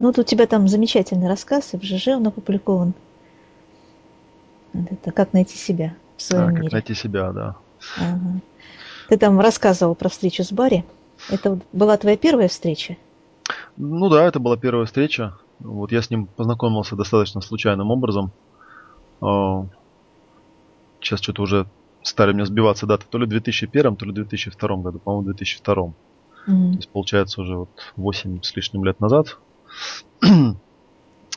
Ну, вот у тебя там замечательный рассказ, и в ЖЖ он опубликован. Это «Как найти себя в своем а, мире». «Как найти себя», да. Ага. Ты там рассказывал про встречу с Барри. Это была твоя первая встреча? Ну да, это была первая встреча. Вот я с ним познакомился достаточно случайным образом. А, сейчас что-то уже стали мне сбиваться даты. То ли в 2001, то ли в 2002 году. По-моему, в 2002. Mm-hmm. То есть, получается, уже вот 8 с лишним лет назад.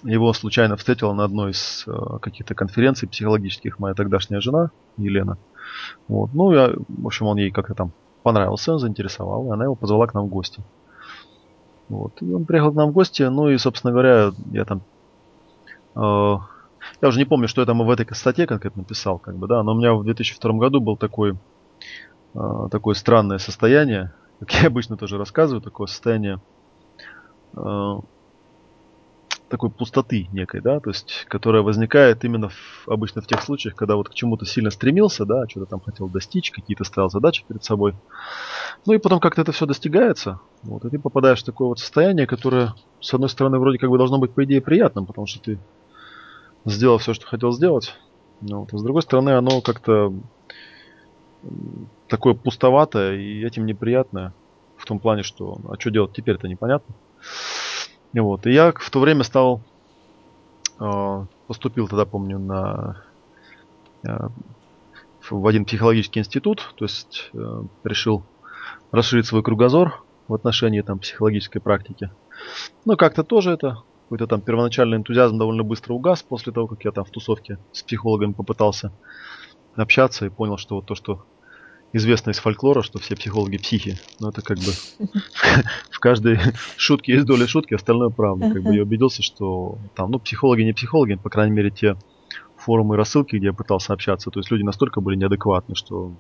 Его случайно встретила на одной из э, каких-то конференций психологических моя тогдашняя жена Елена. Вот. Ну, я, в общем, он ей как-то там понравился, заинтересовал, и она его позвала к нам в гости. Вот. И он приехал к нам в гости, ну и, собственно говоря, я там... Э, я уже не помню, что я там в этой статье конкретно писал, как бы, да, но у меня в 2002 году был такой, э, такое странное состояние, как я обычно тоже рассказываю, такое состояние э, такой пустоты некой, да, то есть, которая возникает именно в, обычно в тех случаях, когда вот к чему-то сильно стремился, да, что-то там хотел достичь, какие-то ставил задачи перед собой. Ну и потом как-то это все достигается, вот, и ты попадаешь в такое вот состояние, которое, с одной стороны, вроде как бы должно быть, по идее, приятным, потому что ты сделал все, что хотел сделать, ну, вот, а с другой стороны, оно как-то такое пустоватое и этим неприятное, в том плане, что, а что делать теперь-то непонятно. Вот. И я в то время стал, э, поступил тогда, помню, на э, в один психологический институт, то есть э, решил расширить свой кругозор в отношении там психологической практики. Ну, как-то тоже это, какой-то там первоначальный энтузиазм довольно быстро угас после того, как я там в тусовке с психологами попытался общаться и понял, что вот то, что известно из фольклора, что все психологи психи. Но это как бы в каждой шутке есть доля шутки, остальное правда. Как бы я убедился, что там, ну, психологи не психологи, по крайней мере, те форумы и рассылки, где я пытался общаться, то есть люди настолько были неадекватны, что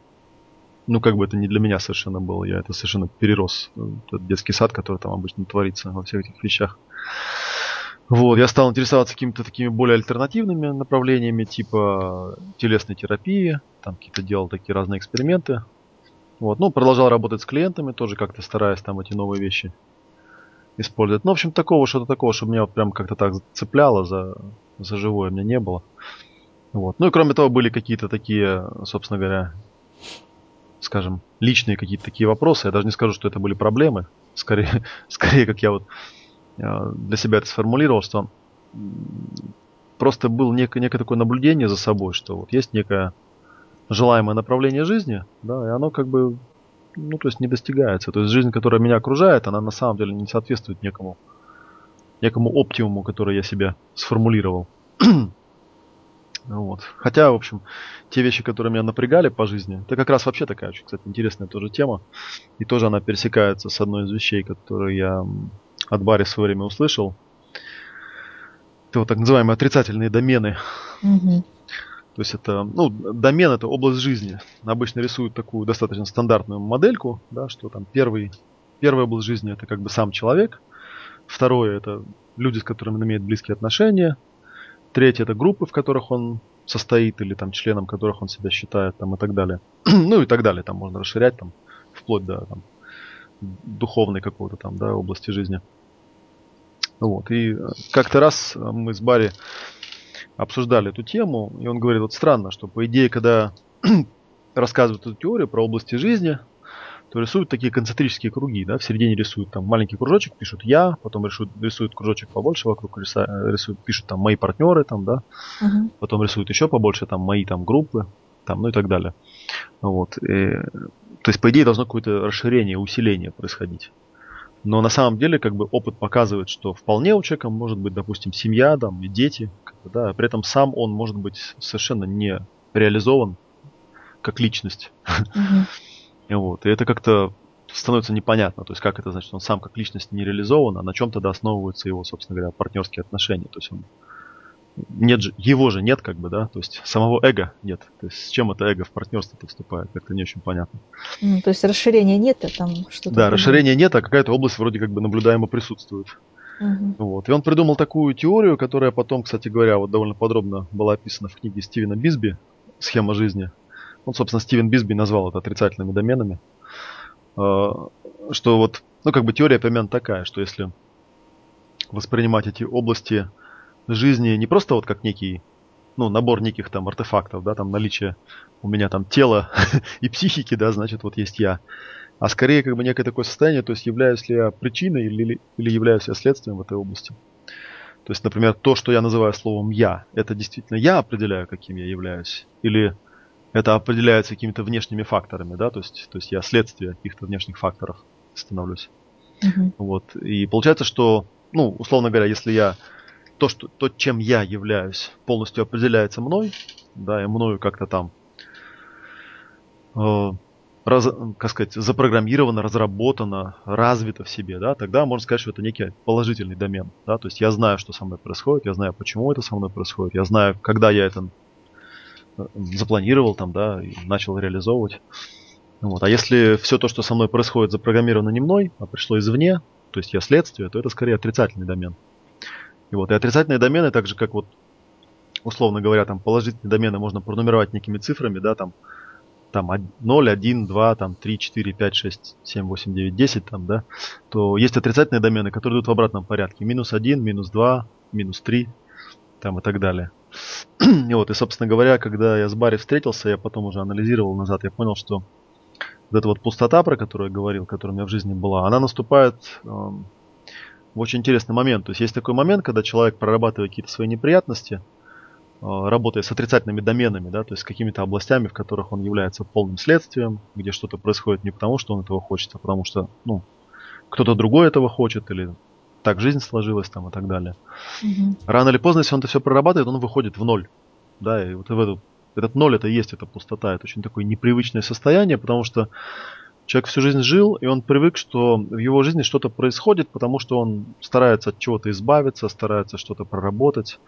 ну, как бы это не для меня совершенно было. Я это совершенно перерос. Тот детский сад, который там обычно творится во всех этих вещах. Вот, я стал интересоваться какими-то такими более альтернативными направлениями, типа телесной терапии, там какие-то делал такие разные эксперименты. Вот, ну, продолжал работать с клиентами, тоже как-то стараясь там эти новые вещи использовать. Ну, в общем, такого, что-то такого, чтобы меня вот прям как-то так цепляло за, за живое, меня не было. Вот. Ну и кроме того, были какие-то такие, собственно говоря, скажем, личные какие-то такие вопросы. Я даже не скажу, что это были проблемы. Скорее, скорее как я вот Э, для себя это сформулировал, что просто было некое, некое такое наблюдение за собой, что вот есть некое желаемое направление жизни, да, и оно как бы, ну, то есть не достигается. То есть жизнь, которая меня окружает, она на самом деле не соответствует некому, некому оптимуму, который я себе сформулировал. вот. Хотя, в общем, те вещи, которые меня напрягали по жизни, это как раз вообще такая кстати, интересная тоже тема. И тоже она пересекается с одной из вещей, которые я от Барри в свое время услышал. Это вот так называемые отрицательные домены. Угу. То есть это, ну, домен это область жизни. Обычно рисуют такую достаточно стандартную модельку, да, что там первый, первая область жизни это как бы сам человек, второе это люди, с которыми он имеет близкие отношения, третье это группы, в которых он состоит или там членом которых он себя считает там и так далее. ну и так далее, там можно расширять там вплоть до там, духовной какой-то там, да, области жизни. Вот. И э, как-то раз мы с Барри обсуждали эту тему, и он говорит, вот странно, что по идее, когда рассказывают эту теорию про области жизни, то рисуют такие концентрические круги, да, в середине рисуют там маленький кружочек, пишут я, потом рисуют, рисуют кружочек побольше вокруг, рисуют, пишут там мои партнеры, там, да, uh-huh. потом рисуют еще побольше, там, мои там группы, там, ну и так далее. Вот. И, то есть, по идее, должно какое-то расширение, усиление происходить. Но на самом деле, как бы опыт показывает, что вполне у человека может быть, допустим, семья, там, и дети, да, а при этом сам он может быть совершенно не реализован как личность. Mm-hmm. вот. И это как-то становится непонятно. То есть, как это значит, он сам как личность не реализован, а на чем тогда основываются его, собственно говоря, партнерские отношения. То есть он нет же, его же нет, как бы, да, то есть самого эго нет. То есть с чем это эго в партнерство-то вступает, как-то не очень понятно. Ну, то есть расширения нет, а там что-то... Да, расширения нет, а какая-то область вроде как бы наблюдаемо присутствует. Угу. Вот. И он придумал такую теорию, которая потом, кстати говоря, вот довольно подробно была описана в книге Стивена Бисби «Схема жизни». Он, собственно, Стивен Бисби назвал это отрицательными доменами. А, что вот, ну, как бы теория примерно такая, что если воспринимать эти области жизни не просто вот как некий, ну, набор неких там артефактов, да, там наличие у меня там тела и психики, да, значит, вот есть я. А скорее как бы некое такое состояние, то есть являюсь ли я причиной или, или являюсь я следствием в этой области. То есть, например, то, что я называю словом «я», это действительно я определяю, каким я являюсь? Или это определяется какими-то внешними факторами, да, то есть, то есть я следствие каких-то внешних факторов становлюсь. Uh-huh. Вот. И получается, что, ну, условно говоря, если я то, что, то, чем я являюсь, полностью определяется мной, да, и мною как-то там э, раз, как сказать, запрограммировано, разработано, развито в себе, да, тогда можно сказать, что это некий положительный домен. Да, то есть я знаю, что со мной происходит, я знаю, почему это со мной происходит, я знаю, когда я это э, запланировал там, да, и начал реализовывать. Вот. А если все то, что со мной происходит, запрограммировано не мной, а пришло извне, то есть я следствие, то это скорее отрицательный домен. И вот и отрицательные домены, так же как вот, условно говоря, там положительные домены можно пронумеровать некими цифрами, да, там там 0, 1, 2, там 3, 4, 5, 6, 7, 8, 9, 10, там, да, то есть отрицательные домены, которые идут в обратном порядке. Минус 1, минус 2, минус 3, там и так далее. и вот, и, собственно говоря, когда я с Барри встретился, я потом уже анализировал назад, я понял, что вот эта вот пустота, про которую я говорил, которая у меня в жизни была, она наступает э, в очень интересный момент. То есть есть такой момент, когда человек прорабатывает какие-то свои неприятности – работая с отрицательными доменами, да, то есть с какими-то областями, в которых он является полным следствием, где что-то происходит не потому, что он этого хочет, а потому что, ну, кто-то другой этого хочет, или так жизнь сложилась там и так далее. Угу. Рано или поздно, если он это все прорабатывает, он выходит в ноль. Да, и вот в эту, этот ноль это и есть эта пустота. Это очень такое непривычное состояние, потому что человек всю жизнь жил, и он привык, что в его жизни что-то происходит, потому что он старается от чего-то избавиться, старается что-то проработать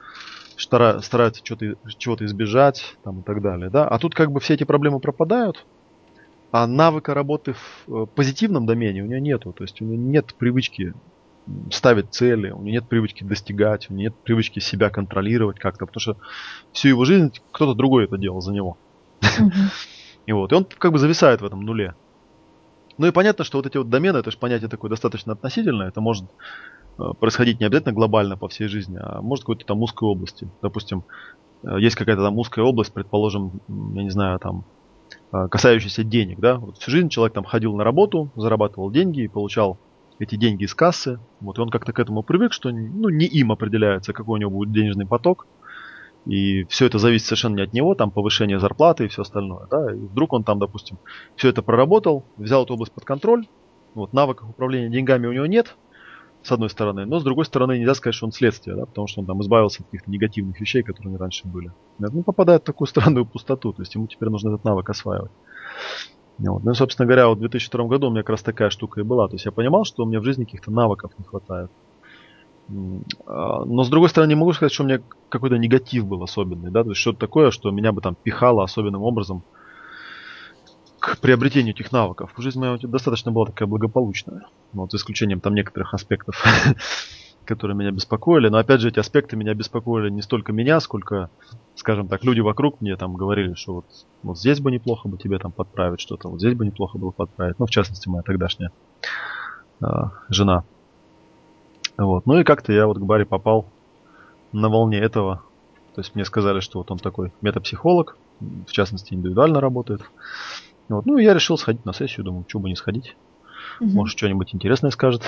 стара, старается что-то, чего-то избежать там, и так далее. Да? А тут как бы все эти проблемы пропадают, а навыка работы в э, позитивном домене у него нету. То есть у него нет привычки ставить цели, у него нет привычки достигать, у него нет привычки себя контролировать как-то, потому что всю его жизнь кто-то другой это делал за него. И вот, и он как бы зависает в этом нуле. Ну и понятно, что вот эти вот домены, это же понятие такое достаточно относительное, это может происходить не обязательно глобально по всей жизни, а может какой-то там узкой области. Допустим, э, есть какая-то там узкая область, предположим, я не знаю, там, э, касающаяся денег, да, вот всю жизнь человек там ходил на работу, зарабатывал деньги и получал эти деньги из кассы, вот, и он как-то к этому привык, что, ну, не им определяется, какой у него будет денежный поток, и все это зависит совершенно не от него, там повышение зарплаты и все остальное, да, и вдруг он там, допустим, все это проработал, взял эту область под контроль, вот, навыков управления деньгами у него нет, с одной стороны. Но с другой стороны, нельзя сказать, что он следствие, да, потому что он там избавился от каких-то негативных вещей, которые раньше были. Ну, попадает в такую странную пустоту, то есть ему теперь нужно этот навык осваивать. Вот. Ну собственно говоря, вот в 2002 году у меня как раз такая штука и была. То есть я понимал, что у меня в жизни каких-то навыков не хватает. А, но с другой стороны, не могу сказать, что у меня какой-то негатив был особенный, да, то есть что-то такое, что меня бы там пихало особенным образом приобретению этих навыков. Жизнь моя достаточно была такая благополучная. Ну, вот, за исключением там некоторых аспектов, которые меня беспокоили. Но опять же, эти аспекты меня беспокоили не столько меня, сколько, скажем так, люди вокруг мне там говорили, что вот, вот здесь бы неплохо бы тебе там подправить что-то, вот здесь бы неплохо было подправить. Ну, в частности, моя тогдашняя э, жена. Вот. Ну и как-то я вот к Барри попал на волне этого. То есть мне сказали, что вот он такой метапсихолог, в частности, индивидуально работает. Вот. Ну, я решил сходить на сессию, думаю, что бы не сходить. Угу. Может, что-нибудь интересное скажет.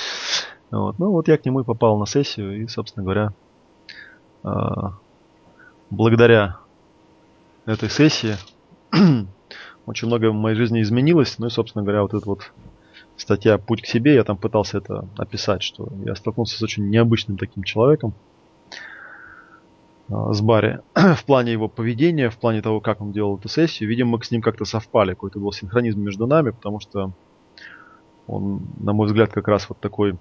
вот. Ну, вот я к нему и попал на сессию, и, собственно говоря, а, благодаря этой сессии очень многое в моей жизни изменилось. Ну и, собственно говоря, вот эта вот статья «Путь к себе», я там пытался это описать, что я столкнулся с очень необычным таким человеком, с Барри в плане его поведения, в плане того, как он делал эту сессию. Видимо, мы с ним как-то совпали, какой-то был синхронизм между нами, потому что он, на мой взгляд, как раз вот такой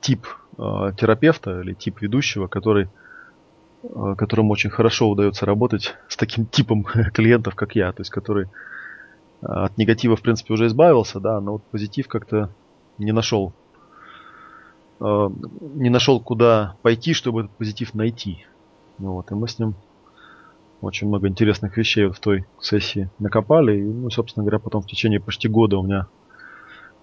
тип э, терапевта или тип ведущего, который, э, которому очень хорошо удается работать с таким типом клиентов, как я, то есть который э, от негатива, в принципе, уже избавился, да, но вот позитив как-то не нашел, э, не нашел, куда пойти, чтобы этот позитив найти. Ну вот, и мы с ним очень много интересных вещей вот в той сессии накопали. И, ну, собственно говоря, потом в течение почти года у меня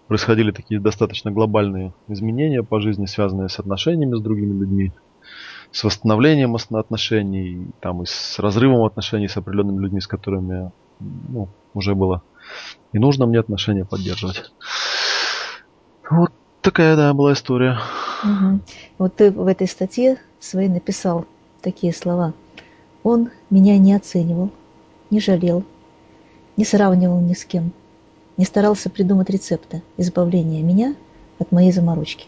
происходили такие достаточно глобальные изменения по жизни, связанные с отношениями с другими людьми, с восстановлением отношений, там, и с разрывом отношений с определенными людьми, с которыми ну, уже было и нужно мне отношения поддерживать. Вот такая, да, была история. Угу. Вот ты в этой статье своей написал такие слова. Он меня не оценивал, не жалел, не сравнивал ни с кем, не старался придумать рецепта избавления меня от моей заморочки.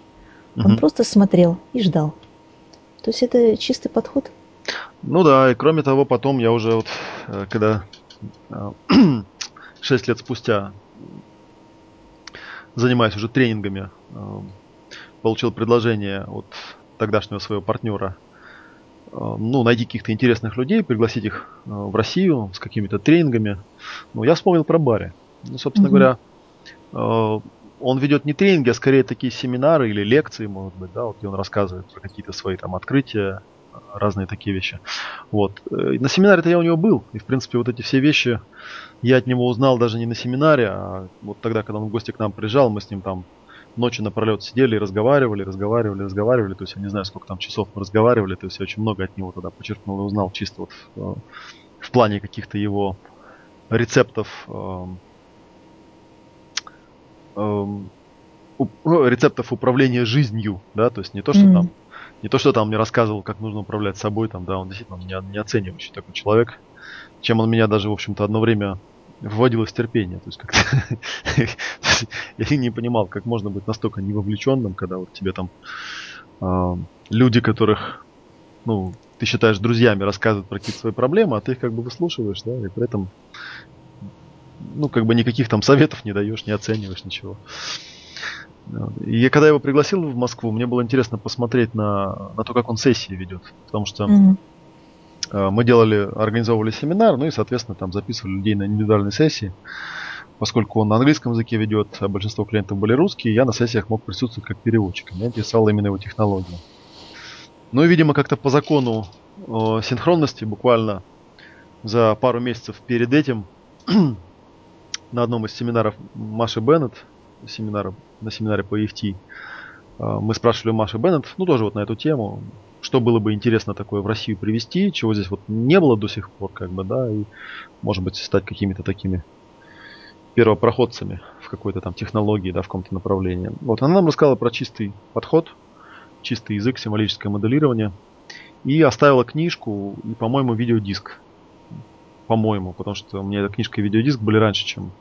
Он угу. просто смотрел и ждал. То есть это чистый подход? Ну да, и кроме того, потом я уже вот, э, когда 6 э, лет спустя занимаюсь уже тренингами, э, получил предложение от тогдашнего своего партнера ну, найти каких-то интересных людей, пригласить их в Россию с какими-то тренингами. Ну, я вспомнил про Барри. Ну, собственно mm-hmm. говоря, он ведет не тренинги, а скорее такие семинары или лекции, может быть, да, вот, где он рассказывает про какие-то свои там открытия, разные такие вещи. Вот. Э, на семинаре-то я у него был, и, в принципе, вот эти все вещи я от него узнал даже не на семинаре, а вот тогда, когда он в гости к нам приезжал, мы с ним там ночи напролет сидели и разговаривали, разговаривали, разговаривали. То есть я не знаю, сколько там часов мы разговаривали. То есть я очень много от него тогда почерпнул и узнал чисто вот в, в плане каких-то его рецептов эм, эм, рецептов управления жизнью, да, то есть не то, что mm-hmm. там не то, что там мне рассказывал, как нужно управлять собой, там, да, он действительно не, не оценивающий такой человек, чем он меня даже, в общем-то, одно время выводил из терпения. То есть как я не понимал, как можно быть настолько невовлеченным, когда вот тебе там э, люди, которых, ну, ты считаешь друзьями, рассказывают про какие-то свои проблемы, а ты их как бы выслушиваешь, да, и при этом, ну, как бы никаких там советов не даешь, не оцениваешь ничего. И когда я его пригласил в Москву, мне было интересно посмотреть на, на то, как он сессии ведет. Потому что mm-hmm. Мы делали, организовывали семинар, ну и, соответственно, там записывали людей на индивидуальные сессии. Поскольку он на английском языке ведет, а большинство клиентов были русские, я на сессиях мог присутствовать как переводчик. Меня интересовала именно его технология. Ну и, видимо, как-то по закону о синхронности буквально за пару месяцев перед этим на одном из семинаров Маши Беннет, семинара, на семинаре по EFT, мы спрашивали у Маши Беннет, ну тоже вот на эту тему, что было бы интересно такое в Россию привести, чего здесь вот не было до сих пор, как бы, да, и, может быть, стать какими-то такими первопроходцами в какой-то там технологии, да, в каком-то направлении. Вот она нам рассказала про чистый подход, чистый язык, символическое моделирование, и оставила книжку и, по-моему, видеодиск. По-моему, потому что у меня эта книжка и видеодиск были раньше, чем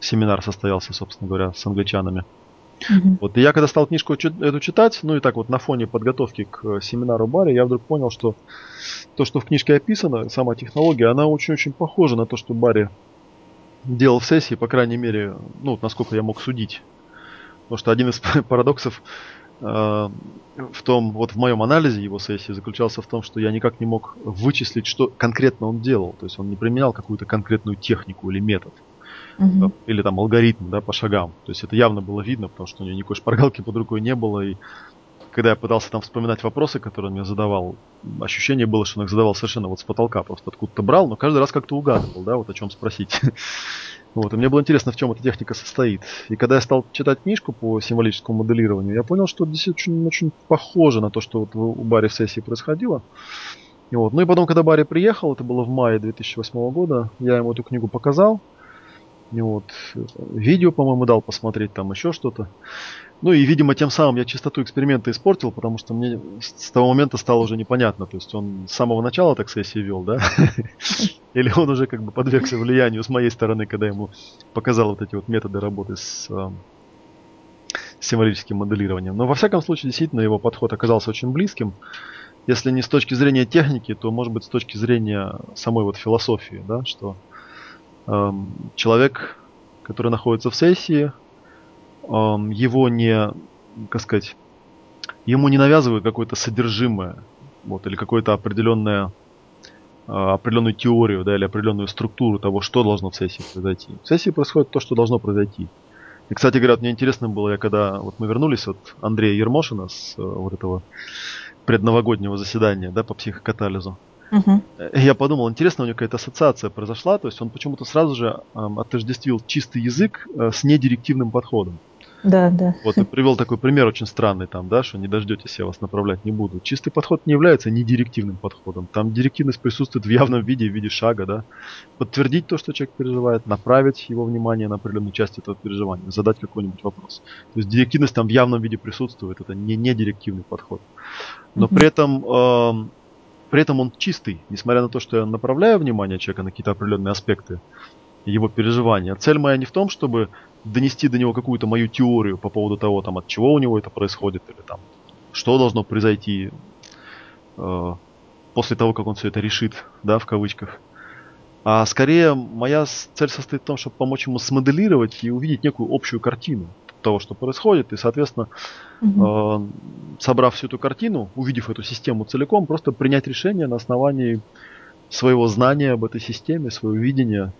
семинар состоялся, собственно говоря, с англичанами. Mm-hmm. Вот и я когда стал книжку эту читать, ну и так вот на фоне подготовки к э, семинару Барри, я вдруг понял, что то, что в книжке описано, сама технология, она очень-очень похожа на то, что Барри делал в сессии, по крайней мере, ну, насколько я мог судить. Потому что один из парадоксов э, в том, вот в моем анализе его сессии заключался в том, что я никак не мог вычислить, что конкретно он делал. То есть он не применял какую-то конкретную технику или метод угу. или там алгоритм, да, по шагам. То есть это явно было видно, потому что у него никакой шпаргалки под рукой не было, и когда я пытался там вспоминать вопросы, которые он мне задавал, ощущение было, что он их задавал совершенно вот с потолка, просто откуда-то брал, но каждый раз как-то угадывал, да, вот о чем спросить. Вот, и мне было интересно, в чем эта техника состоит. И когда я стал читать книжку по символическому моделированию, я понял, что действительно очень, очень похоже на то, что вот у Барри в сессии происходило. И вот. Ну и потом, когда Барри приехал, это было в мае 2008 года, я ему эту книгу показал. Вот. Видео, по-моему, дал посмотреть, там еще что-то. Ну и, видимо, тем самым я чистоту эксперимента испортил, потому что мне с того момента стало уже непонятно. То есть он с самого начала так сессии вел, да? Или он уже как бы подвергся влиянию с моей стороны, когда ему показал вот эти вот методы работы с э, символическим моделированием. Но во всяком случае, действительно, его подход оказался очень близким. Если не с точки зрения техники, то, может быть, с точки зрения самой вот философии, да, что Эм, человек, который находится в сессии, эм, его не, как сказать, ему не навязывают какое-то содержимое, вот, или какое-то определенное э, определенную теорию, да, или определенную структуру того, что должно в сессии произойти. В сессии происходит то, что должно произойти. И, кстати говоря, мне интересно было, я когда вот мы вернулись от Андрея Ермошина с э, вот этого предновогоднего заседания, да, по психокатализу, Угу. Я подумал, интересно, у него какая-то ассоциация произошла, то есть он почему-то сразу же эм, отождествил чистый язык э, с недирективным подходом. Да, да. Вот и привел такой пример очень странный там, да, что не дождетесь, я вас направлять не буду. Чистый подход не является недирективным подходом. Там директивность присутствует в явном виде, в виде шага, да. Подтвердить то, что человек переживает, направить его внимание на определенную часть этого переживания, задать какой-нибудь вопрос. То есть директивность там в явном виде присутствует, это не недирективный подход. Но при этом э, при этом он чистый, несмотря на то, что я направляю внимание человека на какие-то определенные аспекты его переживания. Цель моя не в том, чтобы донести до него какую-то мою теорию по поводу того, там, от чего у него это происходит, или там, что должно произойти э, после того, как он все это решит, да, в кавычках. А скорее моя цель состоит в том, чтобы помочь ему смоделировать и увидеть некую общую картину того, что происходит, и, соответственно, угу. э, собрав всю эту картину, увидев эту систему целиком, просто принять решение на основании своего знания об этой системе, своего видения,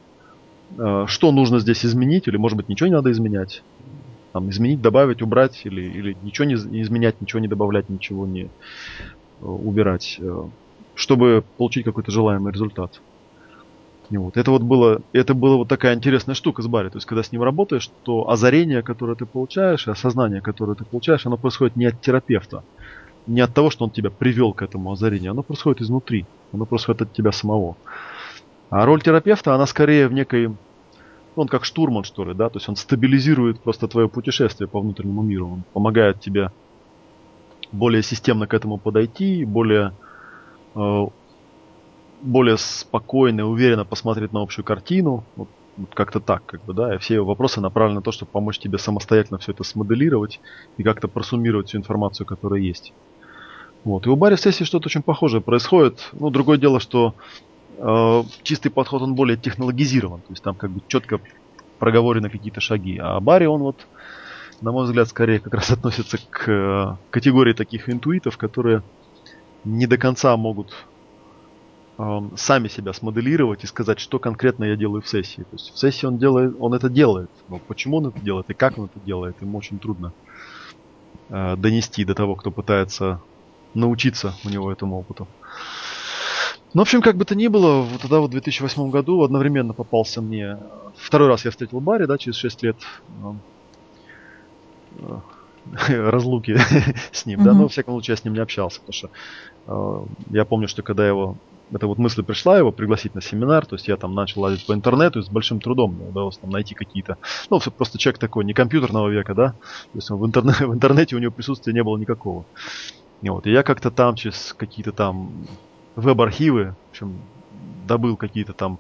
э, что нужно здесь изменить, или, может быть, ничего не надо изменять. Там, изменить, добавить, убрать, или, или ничего не, не изменять, ничего не добавлять, ничего не э, убирать, э, чтобы получить какой-то желаемый результат. Вот. Это вот было, это была вот такая интересная штука с Барри. То есть, когда с ним работаешь, то озарение, которое ты получаешь, и осознание, которое ты получаешь, оно происходит не от терапевта, не от того, что он тебя привел к этому озарению, оно происходит изнутри, оно происходит от тебя самого. А роль терапевта, она скорее в некой, ну, он как штурман, что ли, да, то есть он стабилизирует просто твое путешествие по внутреннему миру, он помогает тебе более системно к этому подойти, более э, более спокойно и уверенно посмотреть на общую картину. Вот, вот как-то так, как бы, да, и все вопросы направлены на то, чтобы помочь тебе самостоятельно все это смоделировать и как-то просуммировать всю информацию, которая есть. Вот. И у Барри в сессии что-то очень похожее происходит. Ну, другое дело, что э, чистый подход, он более технологизирован. То есть там как бы четко проговорены какие-то шаги. А Барри, он вот, на мой взгляд, скорее как раз относится к э, категории таких интуитов, которые не до конца могут сами себя смоделировать и сказать, что конкретно я делаю в сессии. То есть в сессии он делает, он это делает, но почему он это делает и как он это делает, ему очень трудно э, донести до того, кто пытается научиться у него этому опыту. Ну, в общем, как бы то ни было, вот тогда вот в 2008 году одновременно попался мне... Второй раз я встретил Барри, да, через 6 лет э, разлуки с ним, mm-hmm. да, но, во всяком случае, я с ним не общался, потому что э, я помню, что когда его эта вот мысль пришла его пригласить на семинар, то есть я там начал лазить по интернету, и с большим трудом мне удалось там найти какие-то, ну, просто человек такой, не компьютерного века, да, то есть в, интернет, в интернете у него присутствия не было никакого. И вот, и я как-то там через какие-то там веб-архивы, в общем, добыл какие-то там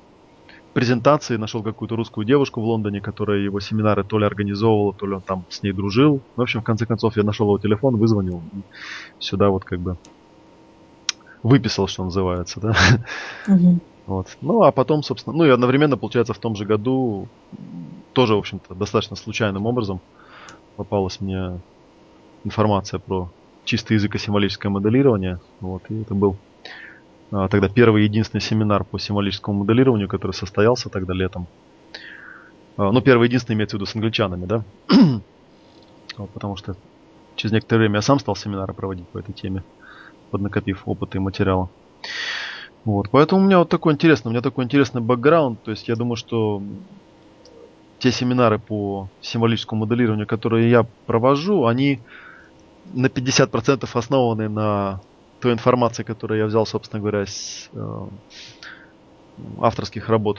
презентации, нашел какую-то русскую девушку в Лондоне, которая его семинары то ли организовывала, то ли он там с ней дружил. В общем, в конце концов, я нашел его телефон, вызвонил сюда вот как бы выписал, что называется, да. Угу. Вот. Ну, а потом, собственно, ну и одновременно, получается, в том же году тоже, в общем-то, достаточно случайным образом попалась мне информация про чистый язык и символическое моделирование. Вот, и это был а, тогда первый единственный семинар по символическому моделированию, который состоялся тогда летом. А, ну, первый единственный имеется в виду с англичанами, да? вот, потому что через некоторое время я сам стал семинары проводить по этой теме поднакопив опыта и материала. Вот, поэтому у меня вот такой интересный, у меня такой интересный бэкграунд, то есть я думаю, что те семинары по символическому моделированию, которые я провожу, они на 50% основаны на той информации, которую я взял, собственно говоря, с э, авторских работ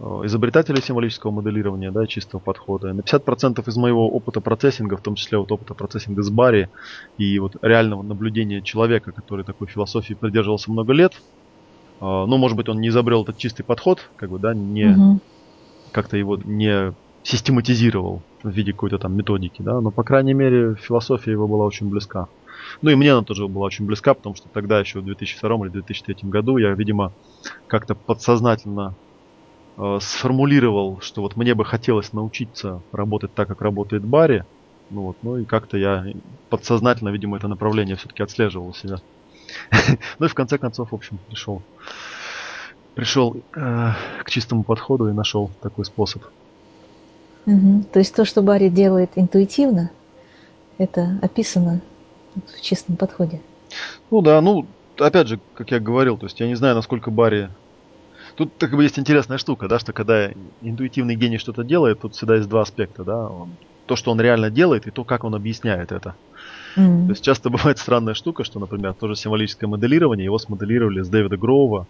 изобретателей символического моделирования, да, чистого подхода. На 50% из моего опыта процессинга, в том числе вот опыта процессинга с Барри и вот реального наблюдения человека, который такой философии придерживался много лет, э, ну, может быть, он не изобрел этот чистый подход, как бы, да, не угу. как-то его не систематизировал в виде какой-то там методики, да, но, по крайней мере, философия его была очень близка. Ну и мне она тоже была очень близка, потому что тогда еще в 2002 или 2003 году я, видимо, как-то подсознательно э, сформулировал, что вот мне бы хотелось научиться работать так, как работает Барри. Ну вот, ну и как-то я подсознательно, видимо, это направление все-таки отслеживал у себя. ну и в конце концов, в общем, пришел пришел э, к чистому подходу и нашел такой способ. Угу. То есть то, что Барри делает интуитивно, это описано в чистом подходе. Ну да, ну опять же, как я говорил, то есть я не знаю, насколько Барри... Тут как бы есть интересная штука, да, что когда интуитивный гений что-то делает, тут всегда есть два аспекта, да. То, что он реально делает, и то, как он объясняет это. Mm-hmm. То есть часто бывает странная штука, что, например, тоже символическое моделирование, его смоделировали с Дэвида Гроува,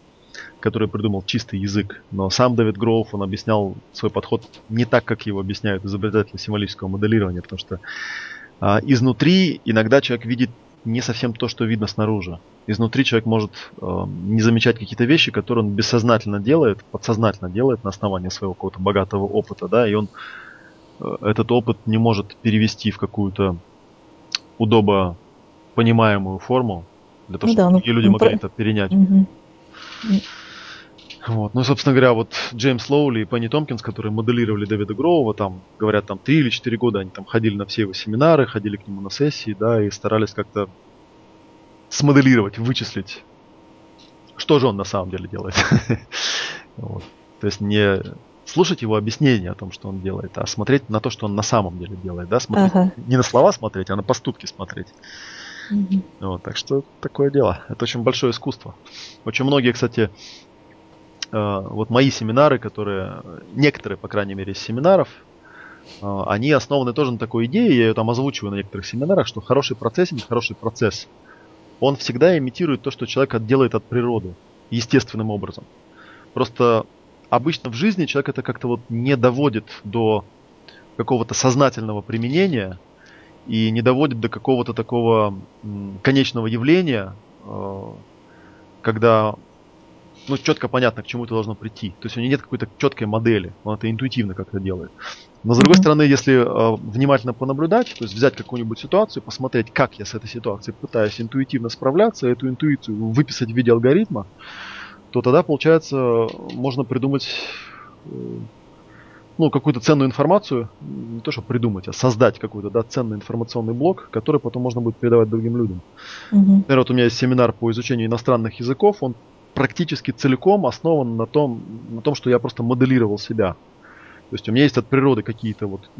который придумал чистый язык. Но сам Дэвид Гроув, он объяснял свой подход не так, как его объясняют изобретатели символического моделирования, потому что а, изнутри иногда человек видит не совсем то, что видно снаружи. Изнутри человек может э, не замечать какие-то вещи, которые он бессознательно делает, подсознательно делает на основании своего какого-то богатого опыта, да, и он э, этот опыт не может перевести в какую-то удобо понимаемую форму для того, ну, чтобы да, ну, другие люди ну, могли про... это перенять. Угу. Вот. Ну, собственно говоря, вот Джеймс Лоули и Пенни Томпкинс, которые моделировали Дэвида Гроува, там, говорят, там, три или четыре года они там ходили на все его семинары, ходили к нему на сессии, да, и старались как-то смоделировать, вычислить, что же он на самом деле делает. вот. То есть не слушать его объяснение о том, что он делает, а смотреть на то, что он на самом деле делает, да, смотреть, ага. не на слова смотреть, а на поступки смотреть. Угу. Вот, так что такое дело. Это очень большое искусство. Очень многие, кстати, вот мои семинары, которые, некоторые, по крайней мере, из семинаров, э, они основаны тоже на такой идее, я ее там озвучиваю на некоторых семинарах, что хороший процессинг, хороший процесс, он всегда имитирует то, что человек делает от природы, естественным образом. Просто обычно в жизни человек это как-то вот не доводит до какого-то сознательного применения, и не доводит до какого-то такого конечного явления, э, когда ну, четко понятно, к чему это должно прийти. То есть у него нет какой-то четкой модели, он это интуитивно как-то делает. Но с другой стороны, если э, внимательно понаблюдать, то есть взять какую-нибудь ситуацию, посмотреть, как я с этой ситуацией пытаюсь интуитивно справляться, эту интуицию выписать в виде алгоритма, то тогда, получается, можно придумать э, ну, какую-то ценную информацию, не то, чтобы придумать, а создать какой-то, да, ценный информационный блок, который потом можно будет передавать другим людям. Угу. Например, вот у меня есть семинар по изучению иностранных языков, он практически целиком основан на том, на том, что я просто моделировал себя. То есть у меня есть от природы какие-то вот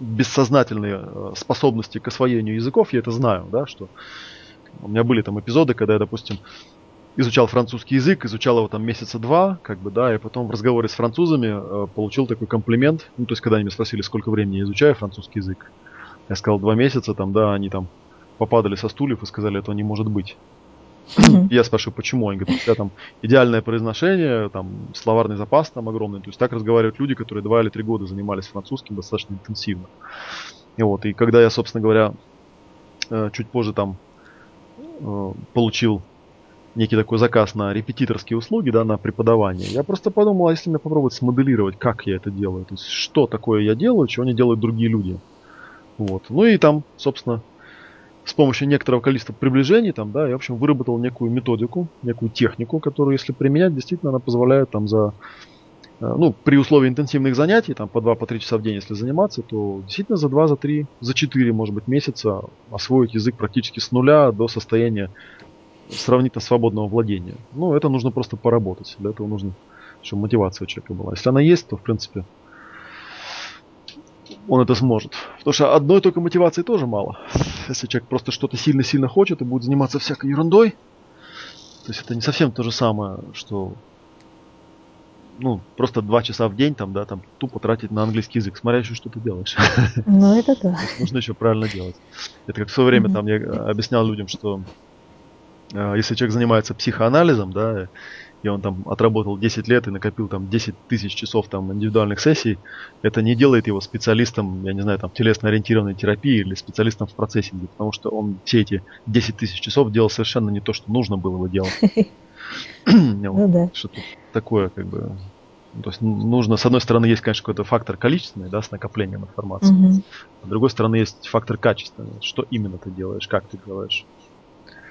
бессознательные э, способности к освоению языков, я это знаю, да, что у меня были там эпизоды, когда я, допустим, изучал французский язык, изучал его там месяца два, как бы, да, и потом в разговоре с французами э, получил такой комплимент. Ну, то есть, когда они меня спросили, сколько времени я изучаю французский язык, я сказал два месяца, там, да, они там попадали со стульев и сказали, этого не может быть. Я спрашиваю, почему? Они говорят, у тебя там идеальное произношение, там словарный запас там огромный. То есть так разговаривают люди, которые два или три года занимались французским достаточно интенсивно. И вот, и когда я, собственно говоря, э, чуть позже там э, получил некий такой заказ на репетиторские услуги, да, на преподавание, я просто подумал, а если мне попробовать смоделировать, как я это делаю, то есть что такое я делаю, чего не делают другие люди. Вот. Ну и там, собственно, с помощью некоторого количества приближений, там, да, я, в общем, выработал некую методику, некую технику, которую, если применять, действительно, она позволяет там за, э, ну, при условии интенсивных занятий, там, по 2-3 по часа в день, если заниматься, то действительно за 2, за 3, за 4, может быть, месяца освоить язык практически с нуля до состояния сравнительно свободного владения. Ну, это нужно просто поработать. Для этого нужно, чтобы мотивация у человека была. Если она есть, то, в принципе, он это сможет. Потому что одной только мотивации тоже мало. Если человек просто что-то сильно-сильно хочет и будет заниматься всякой ерундой, то есть это не совсем то же самое, что ну, просто два часа в день там, да, там тупо тратить на английский язык, смотря еще, что ты делаешь. Ну, это да. Нужно еще правильно делать. Это как в свое время там я объяснял людям, что Э, если человек занимается психоанализом, да, и он там отработал 10 лет и накопил там 10 тысяч часов там индивидуальных сессий, это не делает его специалистом, я не знаю, там телесно-ориентированной терапии или специалистом в процессинге, потому что он все эти 10 тысяч часов делал совершенно не то, что нужно было бы делать. Ну да. Что-то такое, как бы, то есть нужно, с одной стороны, есть, конечно, какой-то фактор количественный, да, с накоплением информации. Угу. С другой стороны, есть фактор качественный. Что именно ты делаешь, как ты делаешь.